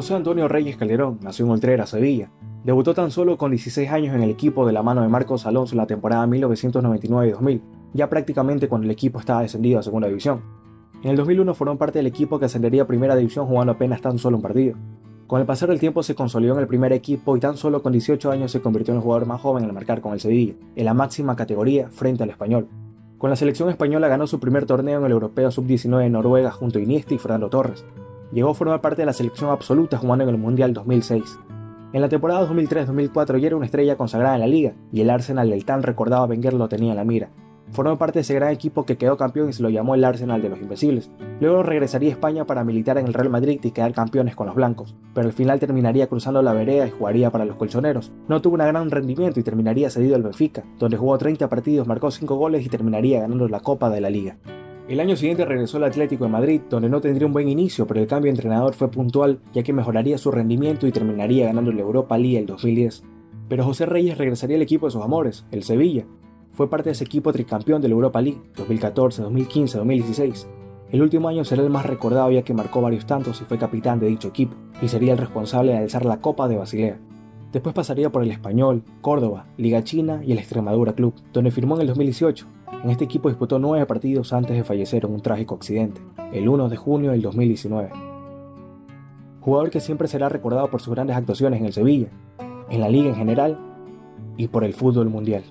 José Antonio Reyes Calderón nació en Oltrera, Sevilla. Debutó tan solo con 16 años en el equipo de la mano de Marcos Alonso en la temporada 1999-2000, ya prácticamente cuando el equipo estaba descendido a segunda división. En el 2001 formó parte del equipo que ascendería a primera división jugando apenas tan solo un partido. Con el pasar del tiempo se consolidó en el primer equipo y tan solo con 18 años se convirtió en el jugador más joven en marcar con el Sevilla, en la máxima categoría frente al español. Con la selección española ganó su primer torneo en el Europeo Sub-19 en Noruega junto a Iniesta y Fernando Torres, llegó a formar parte de la selección absoluta jugando en el Mundial 2006. En la temporada 2003-2004 ya era una estrella consagrada en la liga, y el Arsenal del tan recordado Wenger lo tenía en la mira. Formó parte de ese gran equipo que quedó campeón y se lo llamó el Arsenal de los Invencibles. Luego regresaría a España para militar en el Real Madrid y quedar campeones con los blancos, pero al final terminaría cruzando la vereda y jugaría para los colchoneros. No tuvo un gran rendimiento y terminaría cedido al Benfica, donde jugó 30 partidos, marcó 5 goles y terminaría ganando la Copa de la Liga. El año siguiente regresó al Atlético de Madrid, donde no tendría un buen inicio, pero el cambio de entrenador fue puntual, ya que mejoraría su rendimiento y terminaría ganando la Europa League el 2010. Pero José Reyes regresaría al equipo de sus amores, el Sevilla. Fue parte de ese equipo tricampeón de la Europa League 2014, 2015, 2016. El último año será el más recordado ya que marcó varios tantos y fue capitán de dicho equipo, y sería el responsable de alzar la Copa de Basilea. Después pasaría por el Español, Córdoba, Liga China y el Extremadura Club, donde firmó en el 2018. En este equipo disputó nueve partidos antes de fallecer en un trágico accidente, el 1 de junio del 2019. Jugador que siempre será recordado por sus grandes actuaciones en el Sevilla, en la liga en general y por el fútbol mundial.